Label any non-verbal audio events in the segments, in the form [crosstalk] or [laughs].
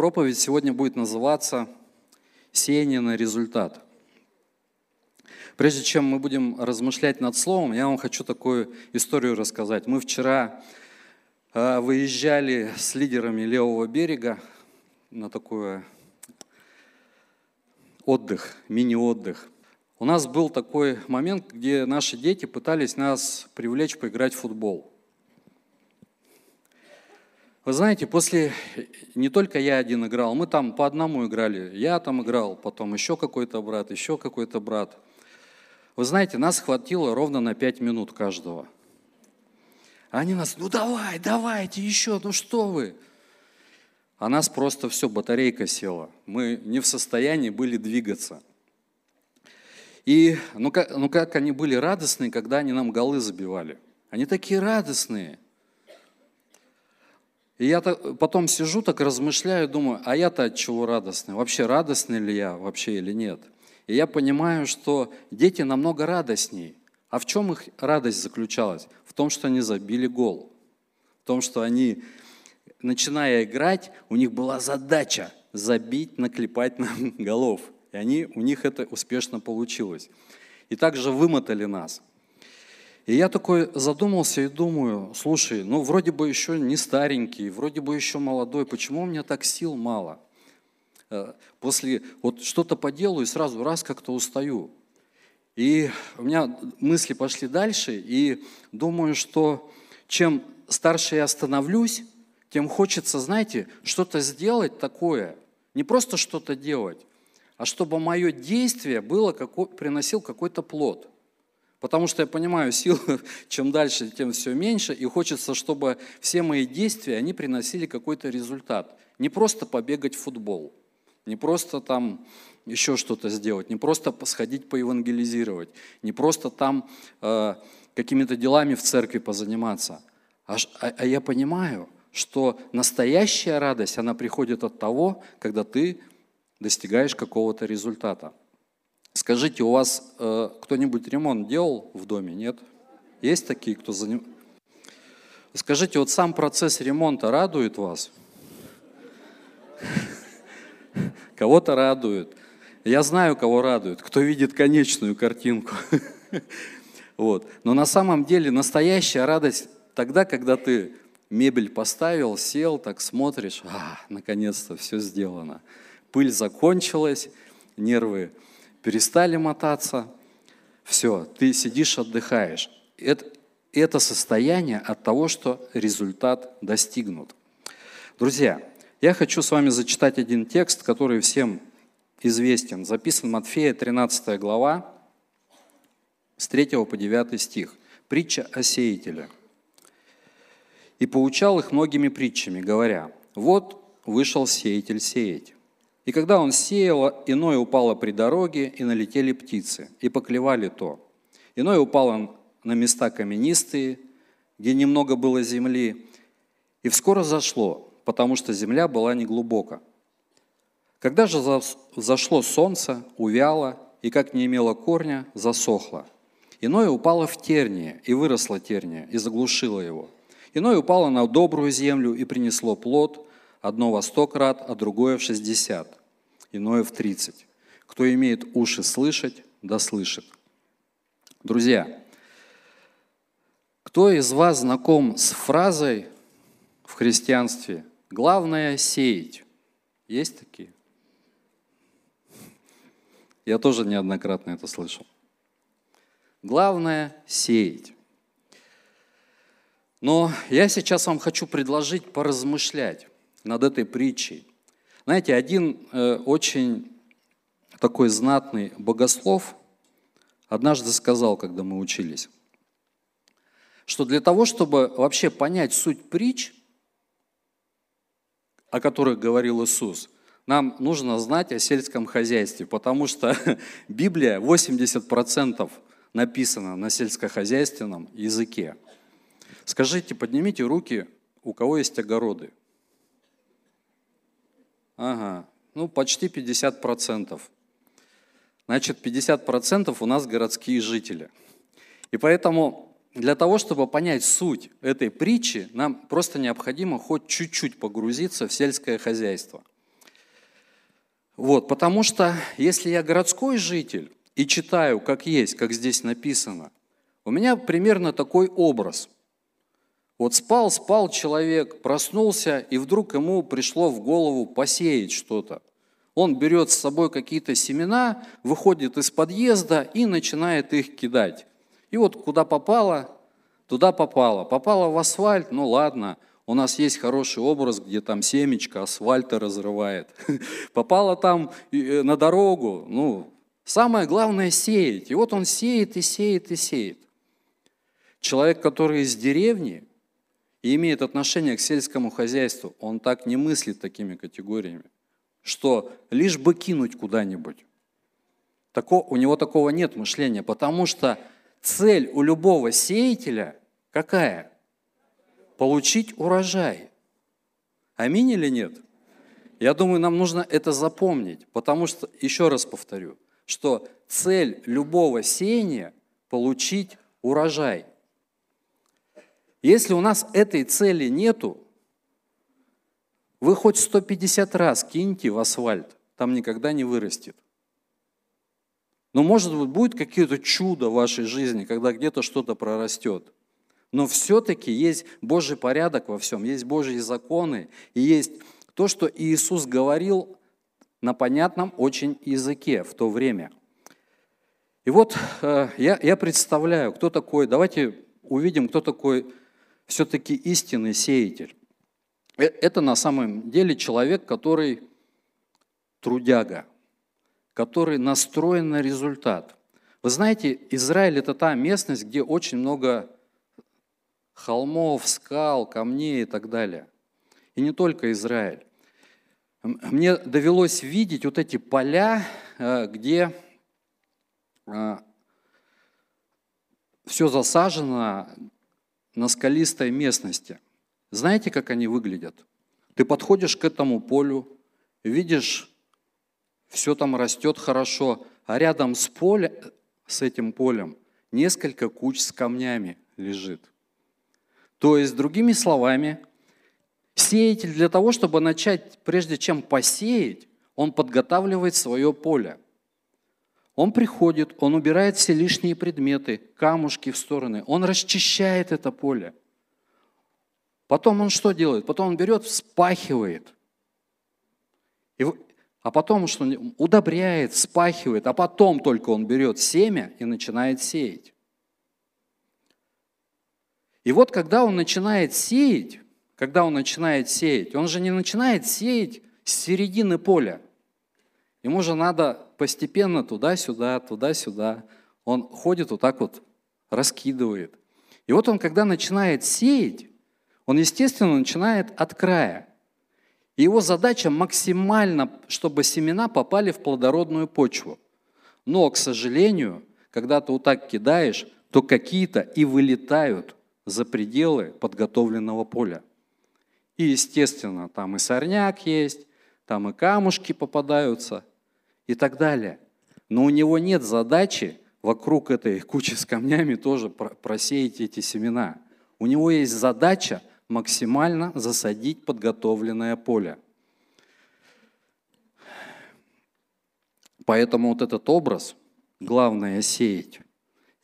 проповедь сегодня будет называться «Сеяние на результат». Прежде чем мы будем размышлять над словом, я вам хочу такую историю рассказать. Мы вчера э, выезжали с лидерами левого берега на такой отдых, мини-отдых. У нас был такой момент, где наши дети пытались нас привлечь поиграть в футбол. Вы знаете, после не только я один играл, мы там по одному играли. Я там играл, потом еще какой-то брат, еще какой-то брат. Вы знаете, нас хватило ровно на пять минут каждого. Они нас, ну давай, давайте еще, ну что вы? А нас просто все, батарейка села. Мы не в состоянии были двигаться. И ну как, ну как они были радостные, когда они нам голы забивали. Они такие радостные – и я потом сижу, так размышляю, думаю, а я-то от чего радостный? Вообще радостный ли я вообще или нет? И я понимаю, что дети намного радостней. А в чем их радость заключалась? В том, что они забили гол. В том, что они, начиная играть, у них была задача забить, наклепать нам [laughs] голов. И они, у них это успешно получилось. И также вымотали нас. И я такой задумался и думаю, слушай, ну вроде бы еще не старенький, вроде бы еще молодой, почему у меня так сил мало? Э, после вот что-то поделаю и сразу раз как-то устаю. И у меня мысли пошли дальше, и думаю, что чем старше я становлюсь, тем хочется, знаете, что-то сделать такое. Не просто что-то делать, а чтобы мое действие было, приносил какой-то плод. Потому что я понимаю, сил [laughs] чем дальше, тем все меньше, и хочется, чтобы все мои действия, они приносили какой-то результат. Не просто побегать в футбол, не просто там еще что-то сделать, не просто сходить поевангелизировать, не просто там э, какими-то делами в церкви позаниматься. А, а, а я понимаю, что настоящая радость, она приходит от того, когда ты достигаешь какого-то результата. Скажите, у вас э, кто-нибудь ремонт делал в доме? Нет? Есть такие, кто заним... Скажите, вот сам процесс ремонта радует вас? [laughs] Кого-то радует. Я знаю, кого радует, кто видит конечную картинку. [laughs] Вот. Но на самом деле настоящая радость тогда, когда ты мебель поставил, сел, так смотришь, а, наконец-то все сделано. Пыль закончилась, нервы перестали мотаться, все, ты сидишь, отдыхаешь. Это, это состояние от того, что результат достигнут. Друзья, я хочу с вами зачитать один текст, который всем известен. Записан Матфея, 13 глава, с 3 по 9 стих. Притча о сеятеле. «И поучал их многими притчами, говоря, вот вышел сеятель сеять. И когда он сеял, иное упало при дороге, и налетели птицы, и поклевали то. Иное упало на места каменистые, где немного было земли, и вскоре зашло, потому что земля была неглубока. Когда же зашло солнце, увяло, и как не имело корня, засохло. Иное упало в терние, и выросло терние, и заглушило его. Иное упало на добрую землю, и принесло плод, одно во сто крат, а другое в шестьдесят, иное в тридцать. Кто имеет уши слышать, да слышит. Друзья, кто из вас знаком с фразой в христианстве «главное – сеять»? Есть такие? Я тоже неоднократно это слышал. Главное – сеять. Но я сейчас вам хочу предложить поразмышлять над этой притчей. Знаете, один э, очень такой знатный богослов однажды сказал, когда мы учились, что для того, чтобы вообще понять суть притч, о которых говорил Иисус, нам нужно знать о сельском хозяйстве, потому что [laughs] Библия 80% написана на сельскохозяйственном языке. Скажите, поднимите руки, у кого есть огороды. Ага, ну почти 50%. Значит, 50% у нас городские жители. И поэтому для того, чтобы понять суть этой притчи, нам просто необходимо хоть чуть-чуть погрузиться в сельское хозяйство. Вот, потому что если я городской житель и читаю, как есть, как здесь написано, у меня примерно такой образ. Вот спал, спал человек, проснулся, и вдруг ему пришло в голову посеять что-то. Он берет с собой какие-то семена, выходит из подъезда и начинает их кидать. И вот куда попало, туда попало. Попало в асфальт, ну ладно – у нас есть хороший образ, где там семечко асфальта разрывает. [laughs] Попало там э, на дорогу. Ну, самое главное сеять. И вот он сеет и сеет и сеет. Человек, который из деревни и имеет отношение к сельскому хозяйству, он так не мыслит такими категориями, что лишь бы кинуть куда-нибудь. Тако, у него такого нет мышления, потому что цель у любого сеятеля какая? получить урожай. Аминь или нет? Я думаю, нам нужно это запомнить, потому что, еще раз повторю, что цель любого сеяния – получить урожай. Если у нас этой цели нету, вы хоть 150 раз киньте в асфальт, там никогда не вырастет. Но может быть будет какое-то чудо в вашей жизни, когда где-то что-то прорастет – но все-таки есть Божий порядок во всем, есть Божьи законы, и есть то, что Иисус говорил на понятном очень языке в то время. И вот э, я, я представляю, кто такой, давайте увидим, кто такой все-таки истинный сеятель. Э, это на самом деле человек, который трудяга, который настроен на результат. Вы знаете, Израиль это та местность, где очень много холмов, скал, камней и так далее. И не только Израиль. Мне довелось видеть вот эти поля, э, где э, все засажено на скалистой местности. Знаете, как они выглядят? Ты подходишь к этому полю, видишь, все там растет хорошо, а рядом с, полем, с этим полем несколько куч с камнями лежит. То есть, другими словами, сеятель для того, чтобы начать, прежде чем посеять, он подготавливает свое поле. Он приходит, он убирает все лишние предметы, камушки в стороны, он расчищает это поле. Потом он что делает? Потом он берет, вспахивает. И, а потом что удобряет, вспахивает, а потом только он берет семя и начинает сеять. И вот когда он начинает сеять, когда он начинает сеять, он же не начинает сеять с середины поля. Ему же надо постепенно туда-сюда, туда-сюда. Он ходит вот так вот, раскидывает. И вот он, когда начинает сеять, он, естественно, начинает от края. И его задача максимально, чтобы семена попали в плодородную почву. Но, к сожалению, когда ты вот так кидаешь, то какие-то и вылетают – за пределы подготовленного поля. И, естественно, там и сорняк есть, там и камушки попадаются и так далее. Но у него нет задачи вокруг этой кучи с камнями тоже просеять эти семена. У него есть задача максимально засадить подготовленное поле. Поэтому вот этот образ, главное сеять,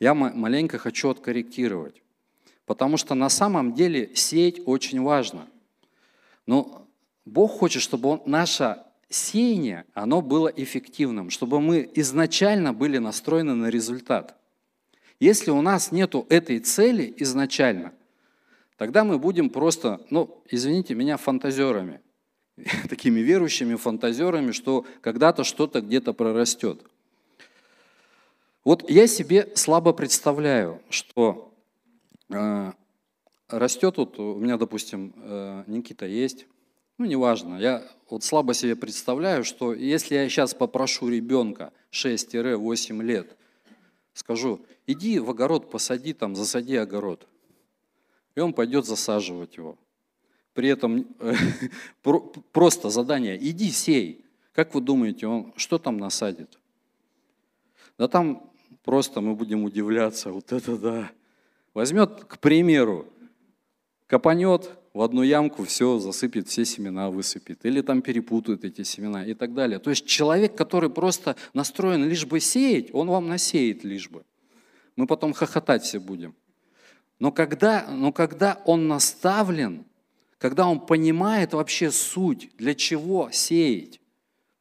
я маленько хочу откорректировать. Потому что на самом деле сеять очень важно. Но Бог хочет, чтобы он, наше сеяние, оно было эффективным, чтобы мы изначально были настроены на результат. Если у нас нет этой цели изначально, тогда мы будем просто, ну, извините меня, фантазерами, [laughs] такими верующими фантазерами, что когда-то что-то где-то прорастет. Вот я себе слабо представляю, что Э, растет вот, у меня, допустим, э, Никита есть, ну, неважно, я вот слабо себе представляю, что если я сейчас попрошу ребенка 6-8 лет, скажу, иди в огород, посади там, засади огород, и он пойдет засаживать его. При этом э, [laughs] просто задание, иди сей. Как вы думаете, он что там насадит? Да там просто мы будем удивляться, вот это да, возьмет, к примеру, копанет, в одну ямку все засыпет, все семена высыпет, или там перепутают эти семена и так далее. То есть человек, который просто настроен лишь бы сеять, он вам насеет лишь бы. Мы потом хохотать все будем. Но когда, но когда он наставлен, когда он понимает вообще суть, для чего сеять,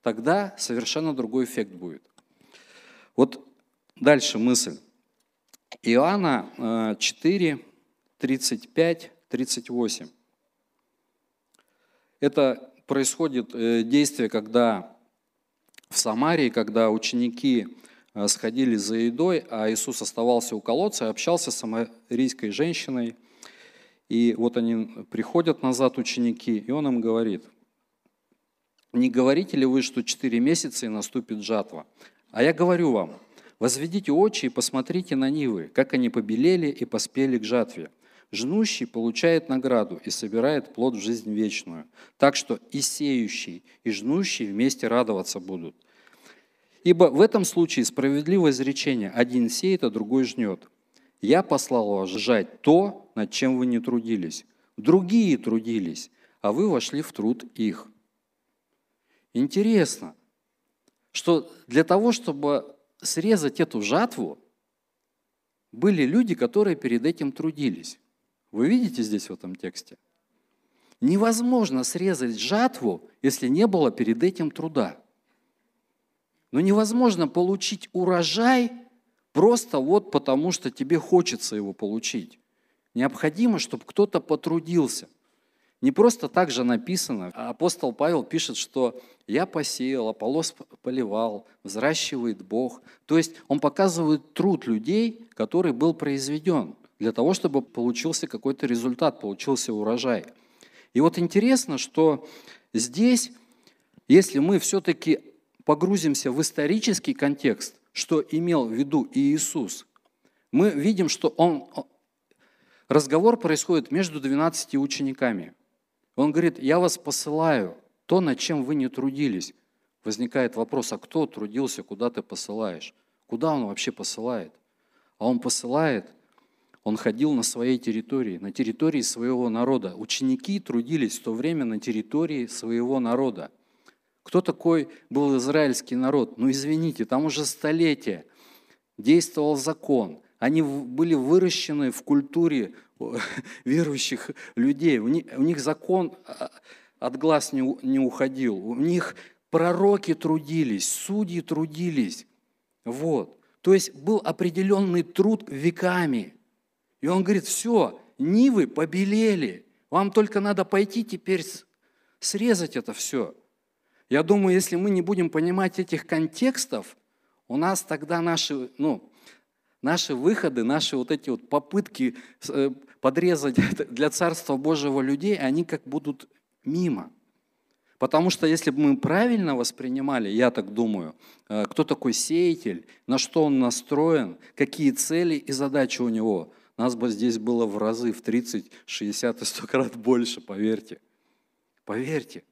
тогда совершенно другой эффект будет. Вот дальше мысль. Иоанна 4, 35, 38. Это происходит э, действие, когда в Самарии, когда ученики э, сходили за едой, а Иисус оставался у колодца и общался с самарийской женщиной. И вот они приходят назад, ученики, и он им говорит, «Не говорите ли вы, что четыре месяца и наступит жатва? А я говорю вам, возведите очи и посмотрите на нивы, как они побелели и поспели к жатве. Жнущий получает награду и собирает плод в жизнь вечную. Так что и сеющий, и жнущий вместе радоваться будут. Ибо в этом случае справедливое изречение «один сеет, а другой жнет». «Я послал вас жать то, над чем вы не трудились. Другие трудились, а вы вошли в труд их». Интересно, что для того, чтобы срезать эту жатву, были люди, которые перед этим трудились. Вы видите здесь в этом тексте? Невозможно срезать жатву, если не было перед этим труда. Но невозможно получить урожай просто вот потому, что тебе хочется его получить. Необходимо, чтобы кто-то потрудился. Не просто так же написано. Апостол Павел пишет, что «я посеял, Аполлос поливал, взращивает Бог». То есть он показывает труд людей, который был произведен для того, чтобы получился какой-то результат, получился урожай. И вот интересно, что здесь, если мы все-таки погрузимся в исторический контекст, что имел в виду Иисус, мы видим, что он, разговор происходит между 12 учениками. Он говорит, я вас посылаю, то, над чем вы не трудились. Возникает вопрос, а кто трудился, куда ты посылаешь? Куда он вообще посылает? А он посылает он ходил на своей территории, на территории своего народа. Ученики трудились в то время на территории своего народа. Кто такой был израильский народ? Ну извините, там уже столетия действовал закон. Они были выращены в культуре [laughs] верующих людей. У них, закон а, от глаз не уходил. У них пророки трудились, судьи трудились. Вот. То есть был определенный труд веками – и он говорит, все, нивы побелели, вам только надо пойти теперь срезать это все. Я думаю, если мы не будем понимать этих контекстов, у нас тогда наши, ну, наши выходы, наши вот эти вот попытки э, подрезать [laughs] для Царства Божьего людей, они как будут мимо. Потому что если бы мы правильно воспринимали, я так думаю, э, кто такой сеятель, на что он настроен, какие цели и задачи у него – нас бы здесь было в разы, в 30, 60 и 100 крат больше, поверьте. Поверьте.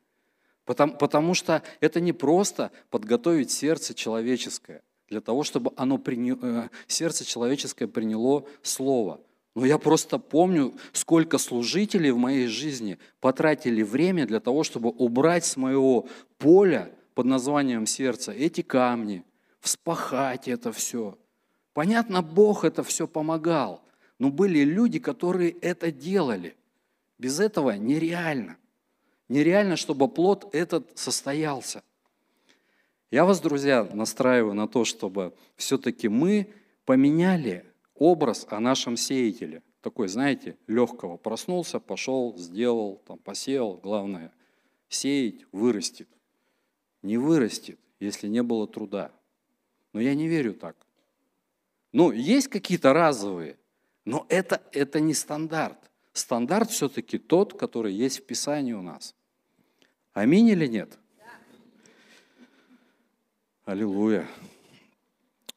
Потому, потому что это не просто подготовить сердце человеческое для того, чтобы оно приня, э, сердце человеческое приняло слово. Но я просто помню, сколько служителей в моей жизни потратили время для того, чтобы убрать с моего поля под названием сердце эти камни, вспахать это все. Понятно, Бог это все помогал. Но были люди, которые это делали. Без этого нереально. Нереально, чтобы плод этот состоялся. Я вас, друзья, настраиваю на то, чтобы все-таки мы поменяли образ о нашем сеятеле. Такой, знаете, легкого. Проснулся, пошел, сделал, там, посеял. Главное, сеять вырастет. Не вырастет, если не было труда. Но я не верю так. Ну, есть какие-то разовые, но это, это не стандарт. Стандарт все-таки тот, который есть в Писании у нас. Аминь или нет? Аллилуйя.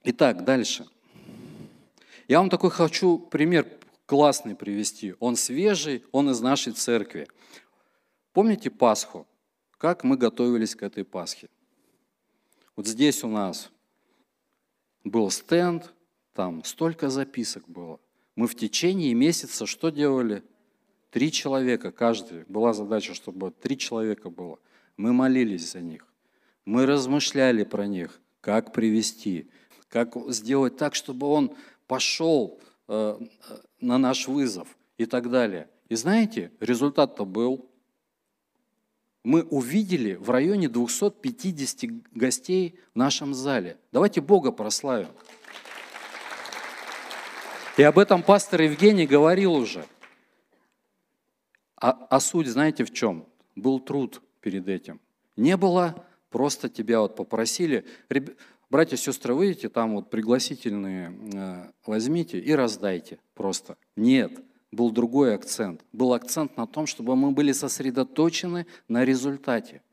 Итак, дальше. Я вам такой хочу пример классный привести. Он свежий, он из нашей церкви. Помните Пасху? Как мы готовились к этой Пасхе? Вот здесь у нас был стенд, там столько записок было. Мы в течение месяца что делали? Три человека, каждый. Была задача, чтобы три человека было. Мы молились за них. Мы размышляли про них, как привести, как сделать так, чтобы он пошел э, на наш вызов и так далее. И знаете, результат-то был. Мы увидели в районе 250 гостей в нашем зале. Давайте Бога прославим. И об этом пастор Евгений говорил уже. А, а суть, знаете, в чем? Был труд перед этим. Не было просто тебя вот попросили, братья и сестры, выйдите, там вот пригласительные э, возьмите и раздайте просто. Нет, был другой акцент. Был акцент на том, чтобы мы были сосредоточены на результате.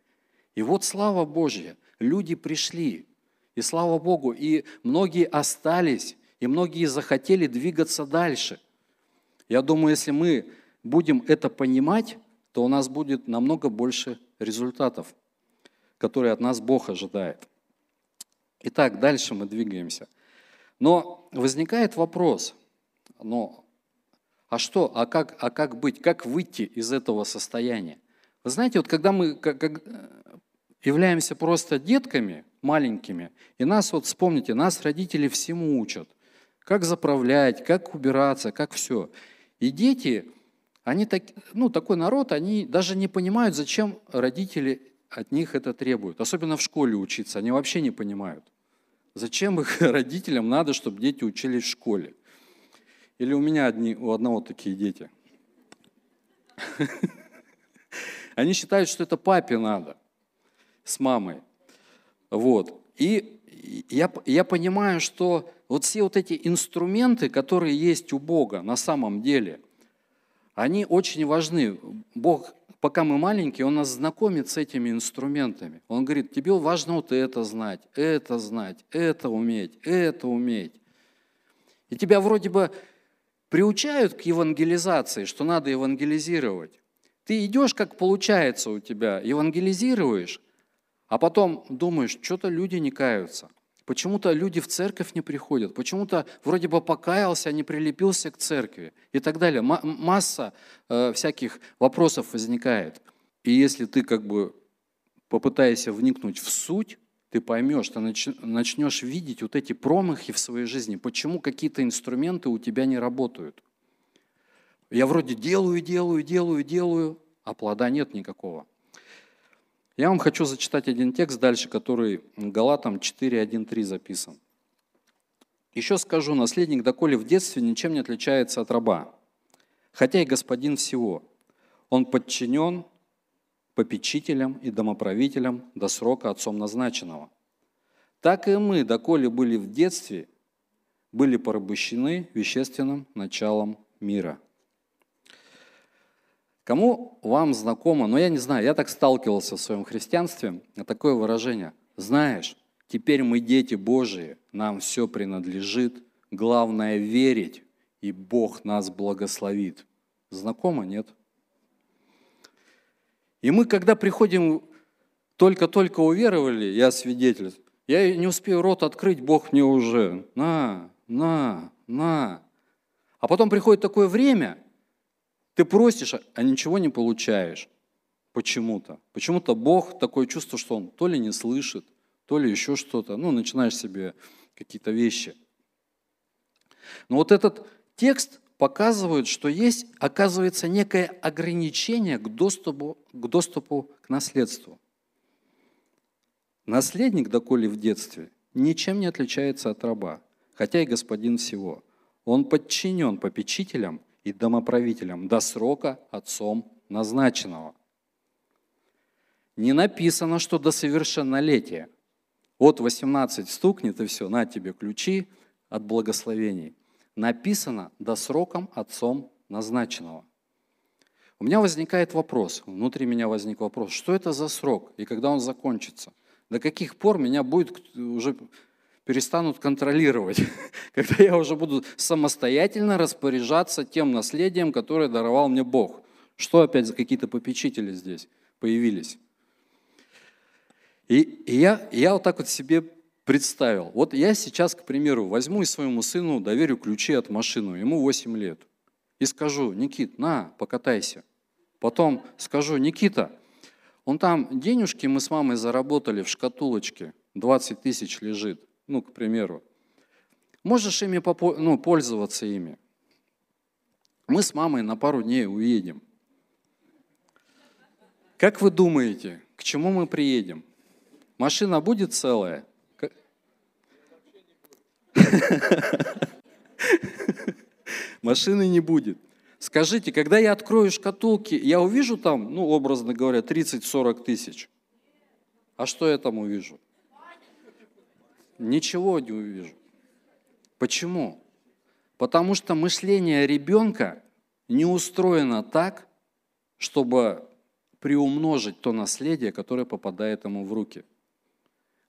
И вот слава Божья, люди пришли, и слава Богу, и многие остались, и многие захотели двигаться дальше. Я думаю, если мы будем это понимать, то у нас будет намного больше результатов, которые от нас Бог ожидает. Итак, дальше мы двигаемся. Но возникает вопрос, ну, а что, а как, а как быть, как выйти из этого состояния? Вы знаете, вот когда мы как, как являемся просто детками маленькими, и нас, вот вспомните, нас родители всему учат – как заправлять, как убираться, как все. И дети, они так, ну, такой народ, они даже не понимают, зачем родители от них это требуют. Особенно в школе учиться, они вообще не понимают. Зачем их [laughs] родителям надо, чтобы дети учились в школе? Или у меня одни, у одного такие дети. [laughs] Они считают, что это папе надо с мамой. Вот. И я, я понимаю, что вот все вот эти инструменты, которые есть у Бога на самом деле, они очень важны. Бог, пока мы маленькие, Он нас знакомит с этими инструментами. Он говорит, тебе важно вот это знать, это знать, это уметь, это уметь. И тебя вроде бы приучают к евангелизации, что надо евангелизировать. Ты идешь, как получается у тебя, евангелизируешь, а потом думаешь, что-то люди не каются. Почему-то люди в церковь не приходят, почему-то вроде бы покаялся, не прилепился к церкви и так далее. Масса э, всяких вопросов возникает. И если ты как бы попытаешься вникнуть в суть, ты поймешь, ты начнешь видеть вот эти промахи в своей жизни, почему какие-то инструменты у тебя не работают. Я вроде делаю, делаю, делаю, делаю, а плода нет никакого. Я вам хочу зачитать один текст дальше, который Галатам 4.1.3 записан. Еще скажу, наследник доколе в детстве ничем не отличается от раба, хотя и господин всего. Он подчинен попечителям и домоправителям до срока отцом назначенного. Так и мы, доколе были в детстве, были порабощены вещественным началом мира – Кому вам знакомо, но я не знаю, я так сталкивался в своем христианстве, такое выражение. Знаешь, теперь мы дети Божии, нам все принадлежит, главное верить, и Бог нас благословит. Знакомо, нет? И мы, когда приходим, только-только уверовали, я свидетель, я не успею рот открыть, Бог мне уже, на, на, на. А потом приходит такое время, ты просишь, а ничего не получаешь. Почему-то. Почему-то Бог такое чувство, что Он то ли не слышит, то ли еще что-то. Ну, начинаешь себе какие-то вещи. Но вот этот текст показывает, что есть, оказывается, некое ограничение к доступу к, доступу к наследству. Наследник, доколе в детстве, ничем не отличается от раба, хотя и господин всего. Он подчинен попечителям – и домоправителем до срока отцом назначенного. Не написано, что до совершеннолетия. От 18 стукнет и все, на тебе ключи от благословений. Написано до сроком отцом назначенного. У меня возникает вопрос, внутри меня возник вопрос, что это за срок и когда он закончится? До каких пор меня будет уже перестанут контролировать, [laughs] когда я уже буду самостоятельно распоряжаться тем наследием, которое даровал мне Бог. Что опять за какие-то попечители здесь появились? И, и я, я вот так вот себе представил. Вот я сейчас, к примеру, возьму и своему сыну доверю ключи от машины, ему 8 лет. И скажу, Никит, на, покатайся. Потом скажу, Никита, он там денежки мы с мамой заработали в шкатулочке, 20 тысяч лежит, ну, к примеру. Можешь ими ну, пользоваться ими. Мы с мамой на пару дней уедем. Как вы думаете, к чему мы приедем? Машина будет целая? [laughs] Машины не будет. Скажите, когда я открою шкатулки, я увижу там, ну, образно говоря, 30-40 тысяч. А что я там увижу? Ничего не увижу. Почему? Потому что мышление ребенка не устроено так, чтобы приумножить то наследие, которое попадает ему в руки.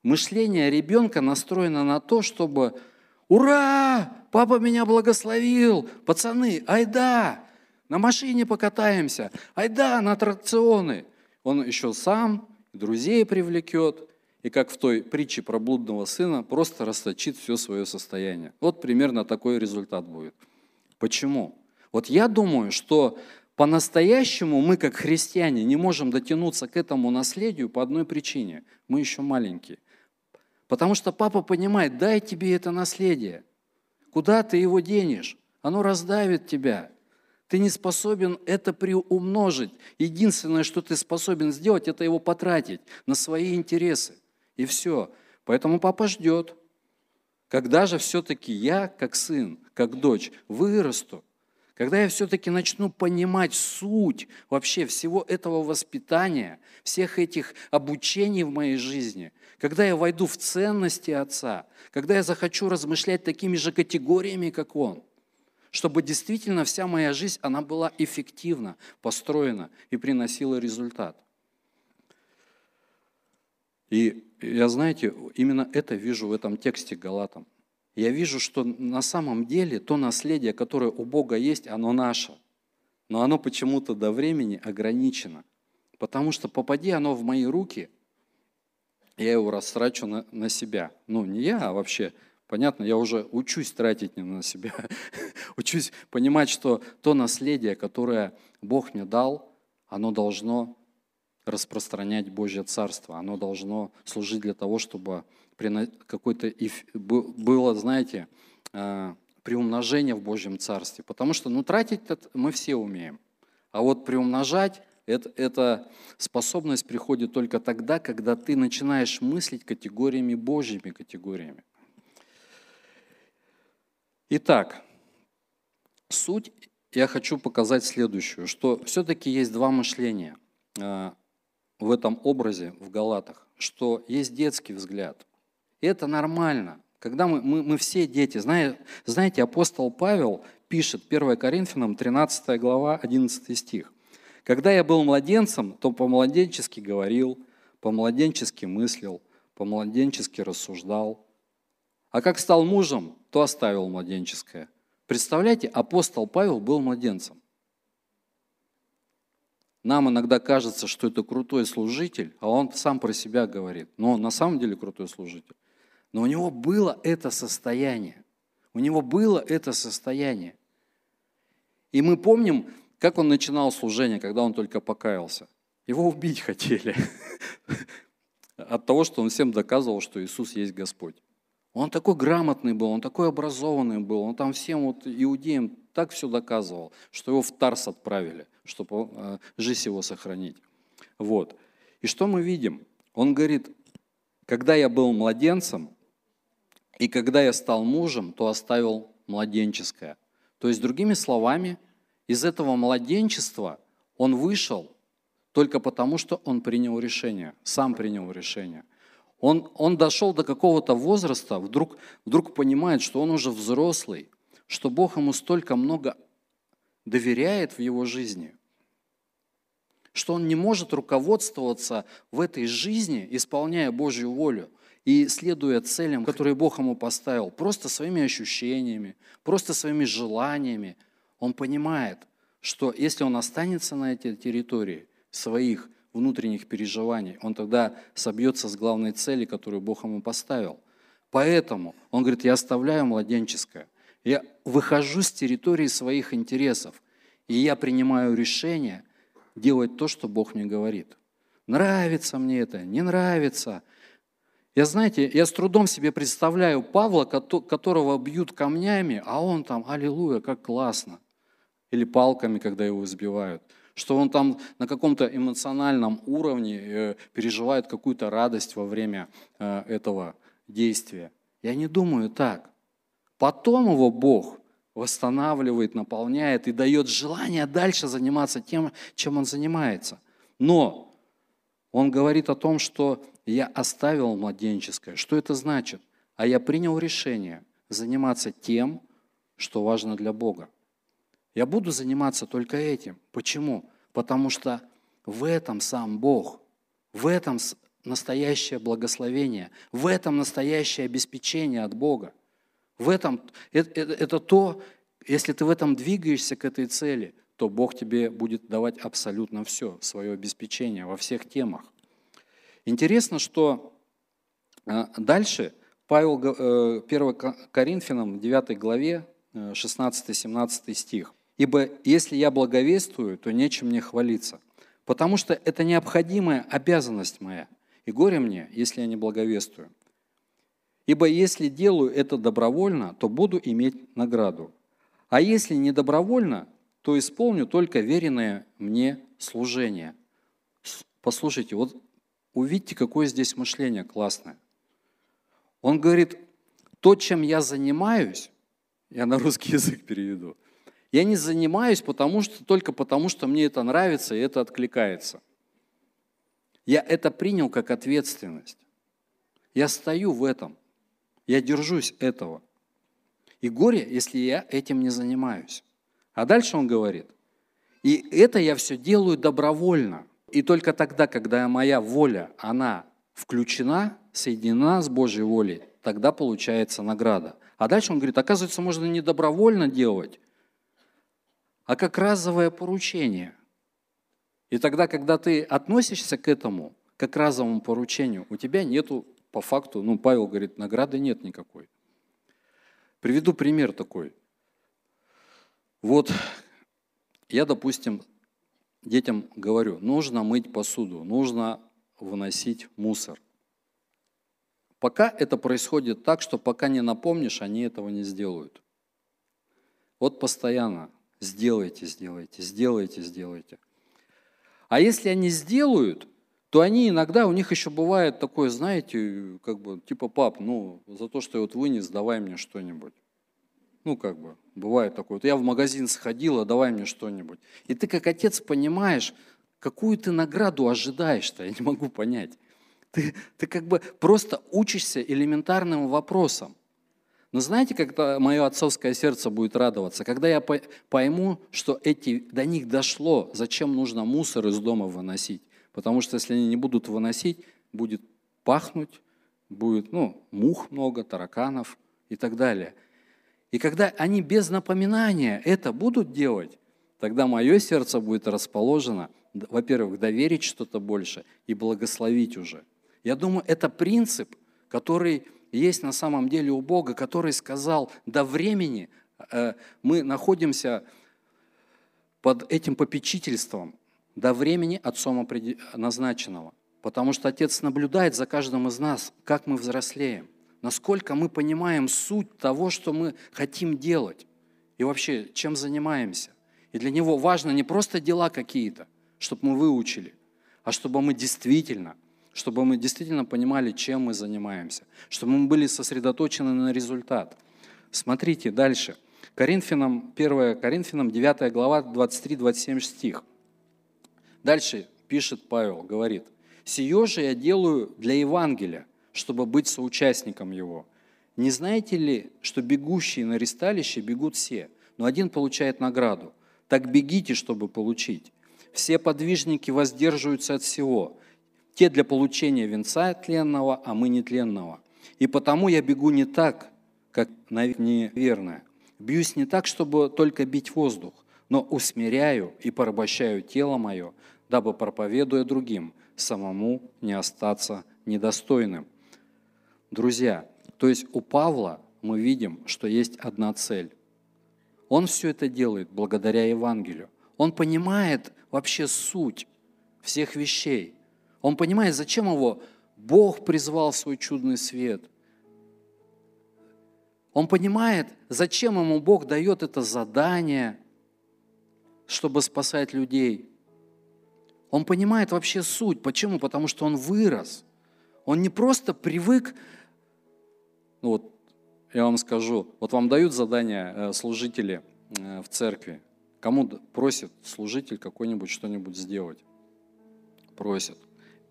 Мышление ребенка настроено на то, чтобы «Ура! Папа меня благословил! Пацаны, айда! На машине покатаемся! Айда на аттракционы!» Он еще сам друзей привлекет, и как в той притче про блудного сына, просто расточит все свое состояние. Вот примерно такой результат будет. Почему? Вот я думаю, что по-настоящему мы, как христиане, не можем дотянуться к этому наследию по одной причине. Мы еще маленькие. Потому что папа понимает, дай тебе это наследие. Куда ты его денешь? Оно раздавит тебя. Ты не способен это приумножить. Единственное, что ты способен сделать, это его потратить на свои интересы. И все. Поэтому папа ждет. Когда же все-таки я, как сын, как дочь, вырасту, когда я все-таки начну понимать суть вообще всего этого воспитания, всех этих обучений в моей жизни, когда я войду в ценности Отца, когда я захочу размышлять такими же категориями, как Он, чтобы действительно вся моя жизнь, она была эффективна, построена и приносила результат. И я, знаете, именно это вижу в этом тексте Галатам. Я вижу, что на самом деле то наследие, которое у Бога есть, оно наше. Но оно почему-то до времени ограничено. Потому что попади оно в мои руки, я его растрачу на, на себя. Ну, не я, а вообще, понятно, я уже учусь тратить не на себя. [laughs] учусь понимать, что то наследие, которое Бог мне дал, оно должно распространять Божье Царство. Оно должно служить для того, чтобы какое-то было, знаете, а, приумножение в Божьем Царстве. Потому что, ну, тратить мы все умеем. А вот приумножать, это, эта способность приходит только тогда, когда ты начинаешь мыслить категориями Божьими категориями. Итак, суть я хочу показать следующую, что все-таки есть два мышления а, в этом образе в Галатах, что есть детский взгляд. И это нормально. Когда мы, мы, мы все дети, знаете, знаете, апостол Павел пишет, 1 Коринфянам, 13 глава, 11 стих. «Когда я был младенцем, то по-младенчески говорил, по-младенчески мыслил, по-младенчески рассуждал. А как стал мужем, то оставил младенческое». Представляете, апостол Павел был младенцем. Нам иногда кажется, что это крутой служитель, а он сам про себя говорит. Но он на самом деле крутой служитель. Но у него было это состояние. У него было это состояние. И мы помним, как он начинал служение, когда он только покаялся. Его убить [laughs] хотели. От того, что он всем доказывал, что Иисус есть Господь. Он такой грамотный был, он такой образованный был, он там всем вот иудеям так все доказывал, что его в Тарс отправили, чтобы э, жизнь его сохранить. Вот. И что мы видим? Он говорит, когда я был младенцем, и когда я стал мужем, то оставил младенческое. То есть, другими словами, из этого младенчества он вышел только потому, что он принял решение, сам принял решение. Он, он дошел до какого-то возраста, вдруг, вдруг понимает, что он уже взрослый, что Бог ему столько много доверяет в его жизни, что он не может руководствоваться в этой жизни, исполняя Божью волю и следуя целям, которые Бог ему поставил, просто своими ощущениями, просто своими желаниями. Он понимает, что если он останется на этой территории своих внутренних переживаний, он тогда собьется с главной цели, которую Бог ему поставил. Поэтому он говорит, я оставляю младенческое, я выхожу с территории своих интересов. И я принимаю решение делать то, что Бог мне говорит. Нравится мне это, не нравится. Я, знаете, я с трудом себе представляю Павла, которого бьют камнями, а он там, аллилуйя, как классно. Или палками, когда его избивают. Что он там на каком-то эмоциональном уровне э, переживает какую-то радость во время э, этого действия. Я не думаю так. Потом его Бог восстанавливает, наполняет и дает желание дальше заниматься тем, чем он занимается. Но он говорит о том, что я оставил младенческое. Что это значит? А я принял решение заниматься тем, что важно для Бога. Я буду заниматься только этим. Почему? Потому что в этом сам Бог, в этом настоящее благословение, в этом настоящее обеспечение от Бога. В этом, это, это, это то, если ты в этом двигаешься к этой цели, то Бог тебе будет давать абсолютно все, свое обеспечение во всех темах. Интересно, что э, дальше Павел, 1 э, Коринфянам, 9 главе, 16-17 э, стих. «Ибо если я благовествую, то нечем мне хвалиться, потому что это необходимая обязанность моя, и горе мне, если я не благовествую. Ибо если делаю это добровольно, то буду иметь награду. А если не добровольно, то исполню только веренное мне служение. Послушайте, вот увидите, какое здесь мышление классное. Он говорит, то, чем я занимаюсь, я на русский [laughs] язык переведу, я не занимаюсь потому что, только потому, что мне это нравится и это откликается. Я это принял как ответственность. Я стою в этом. Я держусь этого. И горе, если я этим не занимаюсь. А дальше он говорит, и это я все делаю добровольно. И только тогда, когда моя воля, она включена, соединена с Божьей волей, тогда получается награда. А дальше он говорит, оказывается, можно не добровольно делать, а как разовое поручение. И тогда, когда ты относишься к этому, как разовому поручению, у тебя нету по факту, ну, Павел говорит, награды нет никакой. Приведу пример такой. Вот я, допустим, детям говорю, нужно мыть посуду, нужно выносить мусор. Пока это происходит так, что пока не напомнишь, они этого не сделают. Вот постоянно сделайте, сделайте, сделайте, сделайте. А если они сделают, то они иногда, у них еще бывает такое, знаете, как бы, типа, пап, ну, за то, что я вот вынес, давай мне что-нибудь. Ну, как бы, бывает такое. Вот я в магазин сходила, давай мне что-нибудь. И ты как отец понимаешь, какую ты награду ожидаешь-то, я не могу понять. Ты, ты как бы просто учишься элементарным вопросам. Но знаете, когда мое отцовское сердце будет радоваться? Когда я пойму, что эти, до них дошло, зачем нужно мусор из дома выносить. Потому что если они не будут выносить, будет пахнуть, будет ну, мух много, тараканов и так далее. И когда они без напоминания это будут делать, тогда мое сердце будет расположено, во-первых, доверить что-то больше и благословить уже. Я думаю, это принцип, который есть на самом деле у Бога, который сказал, до времени э, мы находимся под этим попечительством, до времени Отцом назначенного. Потому что Отец наблюдает за каждым из нас, как мы взрослеем, насколько мы понимаем суть того, что мы хотим делать, и вообще, чем занимаемся. И для Него важно не просто дела какие-то, чтобы мы выучили, а чтобы мы действительно, чтобы мы действительно понимали, чем мы занимаемся, чтобы мы были сосредоточены на результат. Смотрите дальше. Коринфянам, 1 Коринфянам, 9 глава, 23-27 стих – Дальше пишет Павел, говорит, «Сие же я делаю для Евангелия, чтобы быть соучастником его. Не знаете ли, что бегущие на ресталище бегут все, но один получает награду? Так бегите, чтобы получить. Все подвижники воздерживаются от всего, те для получения венца тленного, а мы нетленного. И потому я бегу не так, как неверное. Бьюсь не так, чтобы только бить воздух, но усмиряю и порабощаю тело мое, дабы, проповедуя другим, самому не остаться недостойным. Друзья, то есть у Павла мы видим, что есть одна цель. Он все это делает благодаря Евангелию. Он понимает вообще суть всех вещей. Он понимает, зачем его Бог призвал в свой чудный свет. Он понимает, зачем ему Бог дает это задание, чтобы спасать людей. Он понимает вообще суть. Почему? Потому что он вырос. Он не просто привык, ну вот я вам скажу, вот вам дают задание э, служители э, в церкви, кому просит служитель какой-нибудь что-нибудь сделать? Просит.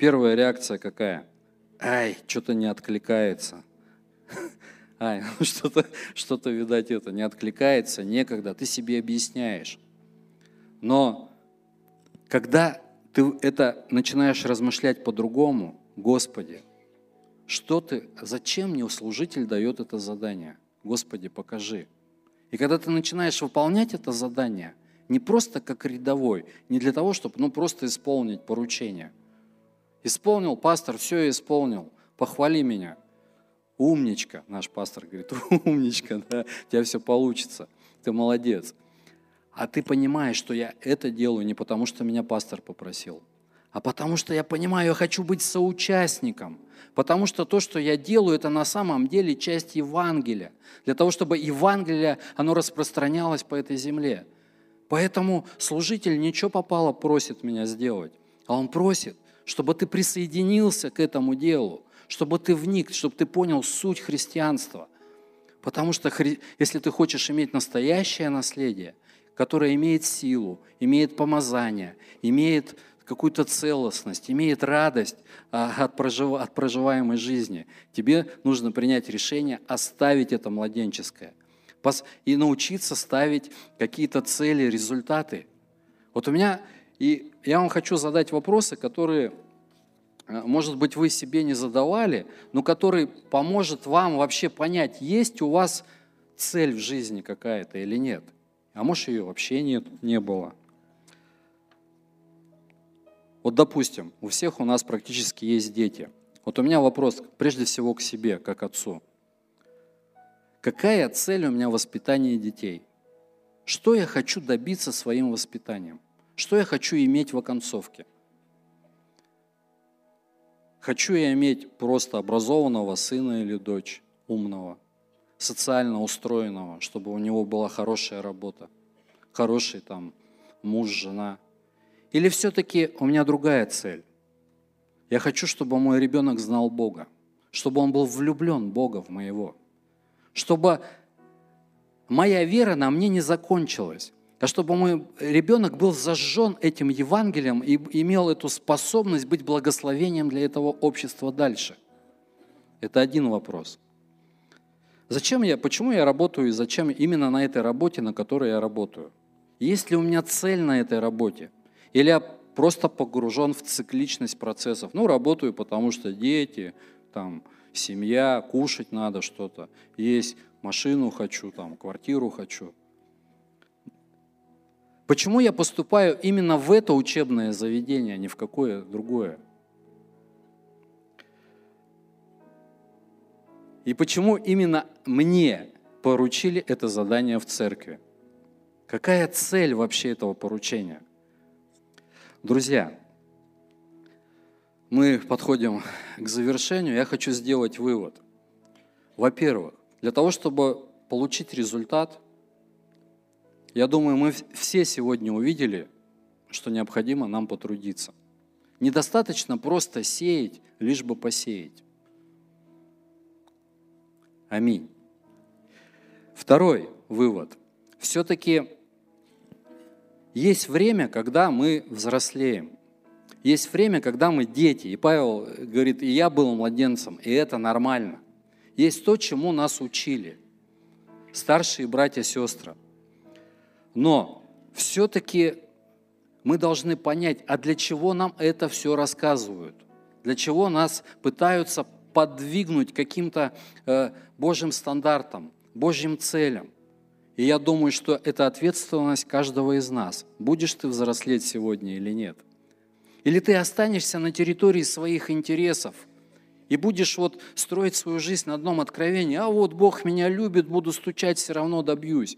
Первая реакция какая? Ай, что-то не откликается. [laughs] Ай, ну что-то, что-то, видать, это не откликается, некогда, ты себе объясняешь. Но когда ты это начинаешь размышлять по-другому, Господи, что ты, зачем мне служитель дает это задание? Господи, покажи. И когда ты начинаешь выполнять это задание, не просто как рядовой, не для того, чтобы ну, просто исполнить поручение – Исполнил, пастор, все исполнил. Похвали меня. Умничка, наш пастор говорит, умничка, да, у тебя все получится. Ты молодец. А ты понимаешь, что я это делаю не потому, что меня пастор попросил, а потому что я понимаю, я хочу быть соучастником. Потому что то, что я делаю, это на самом деле часть Евангелия. Для того, чтобы Евангелие, оно распространялось по этой земле. Поэтому служитель ничего попало просит меня сделать. А он просит, чтобы ты присоединился к этому делу, чтобы ты вник, чтобы ты понял суть христианства. Потому что если ты хочешь иметь настоящее наследие, которое имеет силу, имеет помазание, имеет какую-то целостность, имеет радость а, от, проживаемой жизни, тебе нужно принять решение оставить это младенческое и научиться ставить какие-то цели, результаты. Вот у меня и я вам хочу задать вопросы, которые, э, может быть, вы себе не задавали, но который поможет вам вообще понять, есть у вас цель в жизни какая-то или нет. А может, ее вообще нет, не было. Вот, допустим, у всех у нас практически есть дети. Вот у меня вопрос прежде всего к себе, как отцу. Какая цель у меня в воспитании детей? Что я хочу добиться своим воспитанием? Что я хочу иметь в оконцовке? Хочу я иметь просто образованного сына или дочь, умного, социально устроенного, чтобы у него была хорошая работа, хороший там муж, жена. Или все-таки у меня другая цель? Я хочу, чтобы мой ребенок знал Бога, чтобы он был влюблен Бога в моего, чтобы моя вера на мне не закончилась, а чтобы мой ребенок был зажжен этим Евангелием и имел эту способность быть благословением для этого общества дальше. Это один вопрос. Зачем я, почему я работаю и зачем именно на этой работе, на которой я работаю? Есть ли у меня цель на этой работе? Или я просто погружен в цикличность процессов? Ну, работаю, потому что дети, там, семья, кушать надо что-то, есть машину хочу, там, квартиру хочу – Почему я поступаю именно в это учебное заведение, а не в какое другое? И почему именно мне поручили это задание в церкви? Какая цель вообще этого поручения? Друзья, мы подходим к завершению. Я хочу сделать вывод. Во-первых, для того, чтобы получить результат, я думаю, мы все сегодня увидели, что необходимо нам потрудиться. Недостаточно просто сеять, лишь бы посеять. Аминь. Второй вывод. Все-таки есть время, когда мы взрослеем. Есть время, когда мы дети. И Павел говорит, и я был младенцем, и это нормально. Есть то, чему нас учили. Старшие братья сестры. Но все-таки мы должны понять, а для чего нам это все рассказывают? Для чего нас пытаются подвигнуть каким-то э, Божьим стандартам, Божьим целям? И я думаю, что это ответственность каждого из нас. Будешь ты взрослеть сегодня или нет? Или ты останешься на территории своих интересов и будешь вот строить свою жизнь на одном откровении, а вот Бог меня любит, буду стучать, все равно добьюсь.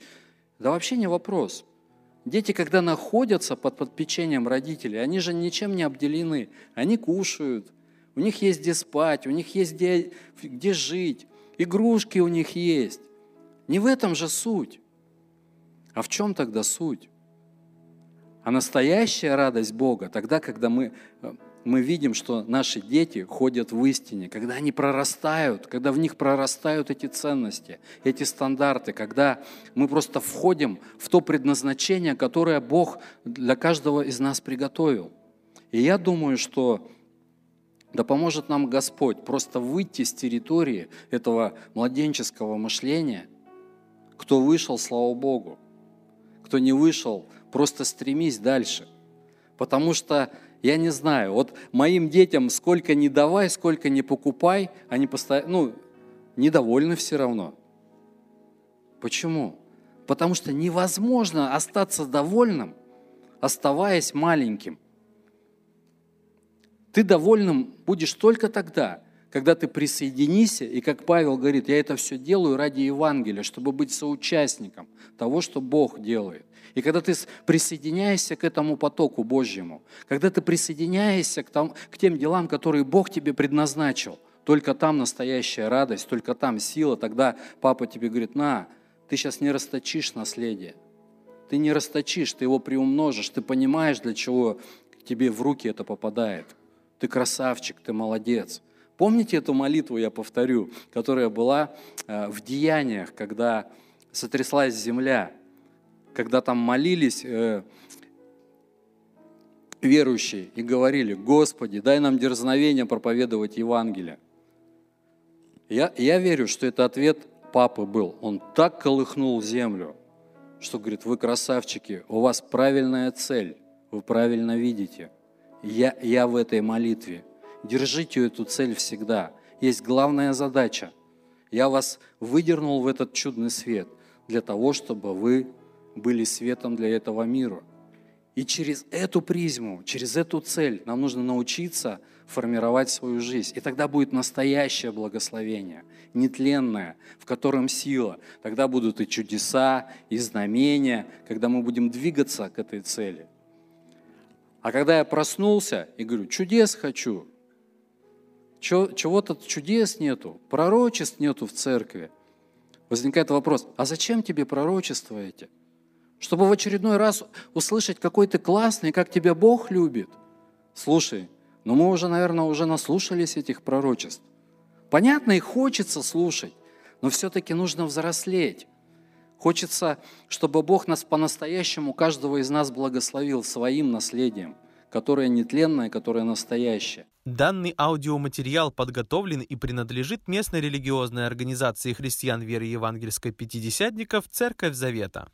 Да вообще не вопрос. Дети, когда находятся под подпечением родителей, они же ничем не обделены. Они кушают, у них есть где спать, у них есть где, где жить, игрушки у них есть. Не в этом же суть. А в чем тогда суть? А настоящая радость Бога тогда, когда мы, э, мы видим, что наши дети ходят в истине, когда они прорастают, когда в них прорастают эти ценности, эти стандарты, когда мы просто входим в то предназначение, которое Бог для каждого из нас приготовил. И я думаю, что да поможет нам Господь просто выйти с территории этого младенческого мышления. Кто вышел, слава Богу. Кто не вышел, просто стремись дальше. Потому что, я не знаю, вот моим детям сколько не давай, сколько не покупай, они постоянно, ну, недовольны все равно. Почему? Потому что невозможно остаться довольным, оставаясь маленьким. Ты довольным будешь только тогда, когда ты присоединишься, и как Павел говорит, я это все делаю ради Евангелия, чтобы быть соучастником того, что Бог делает. И когда ты присоединяешься к этому потоку Божьему, когда ты присоединяешься к, там, к тем делам, которые Бог тебе предназначил, только там настоящая радость, только там сила, тогда папа тебе говорит, на, ты сейчас не расточишь наследие, ты не расточишь, ты его приумножишь, ты понимаешь, для чего тебе в руки это попадает. Ты красавчик, ты молодец. Помните эту молитву, я повторю, которая была э, в деяниях, когда сотряслась земля, когда там молились э, верующие и говорили, Господи, дай нам дерзновение проповедовать Евангелие. Я, я верю, что это ответ папы был. Он так колыхнул землю, что говорит, вы красавчики, у вас правильная цель, вы правильно видите. Я, я в этой молитве – Держите эту цель всегда. Есть главная задача. Я вас выдернул в этот чудный свет для того, чтобы вы были светом для этого мира. И через эту призму, через эту цель нам нужно научиться формировать свою жизнь. И тогда будет настоящее благословение, нетленное, в котором сила. Тогда будут и чудеса, и знамения, когда мы будем двигаться к этой цели. А когда я проснулся и говорю, чудес хочу, чего-то чудес нету, пророчеств нету в церкви. Возникает вопрос, а зачем тебе пророчества эти? Чтобы в очередной раз услышать, какой ты классный, как тебя Бог любит. Слушай, ну мы уже, наверное, уже наслушались этих пророчеств. Понятно, и хочется слушать, но все-таки нужно взрослеть. Хочется, чтобы Бог нас по-настоящему, каждого из нас благословил своим наследием – которое нетленное, которое настоящее. Данный аудиоматериал подготовлен и принадлежит местной религиозной организации христиан веры евангельской пятидесятников «Церковь Завета».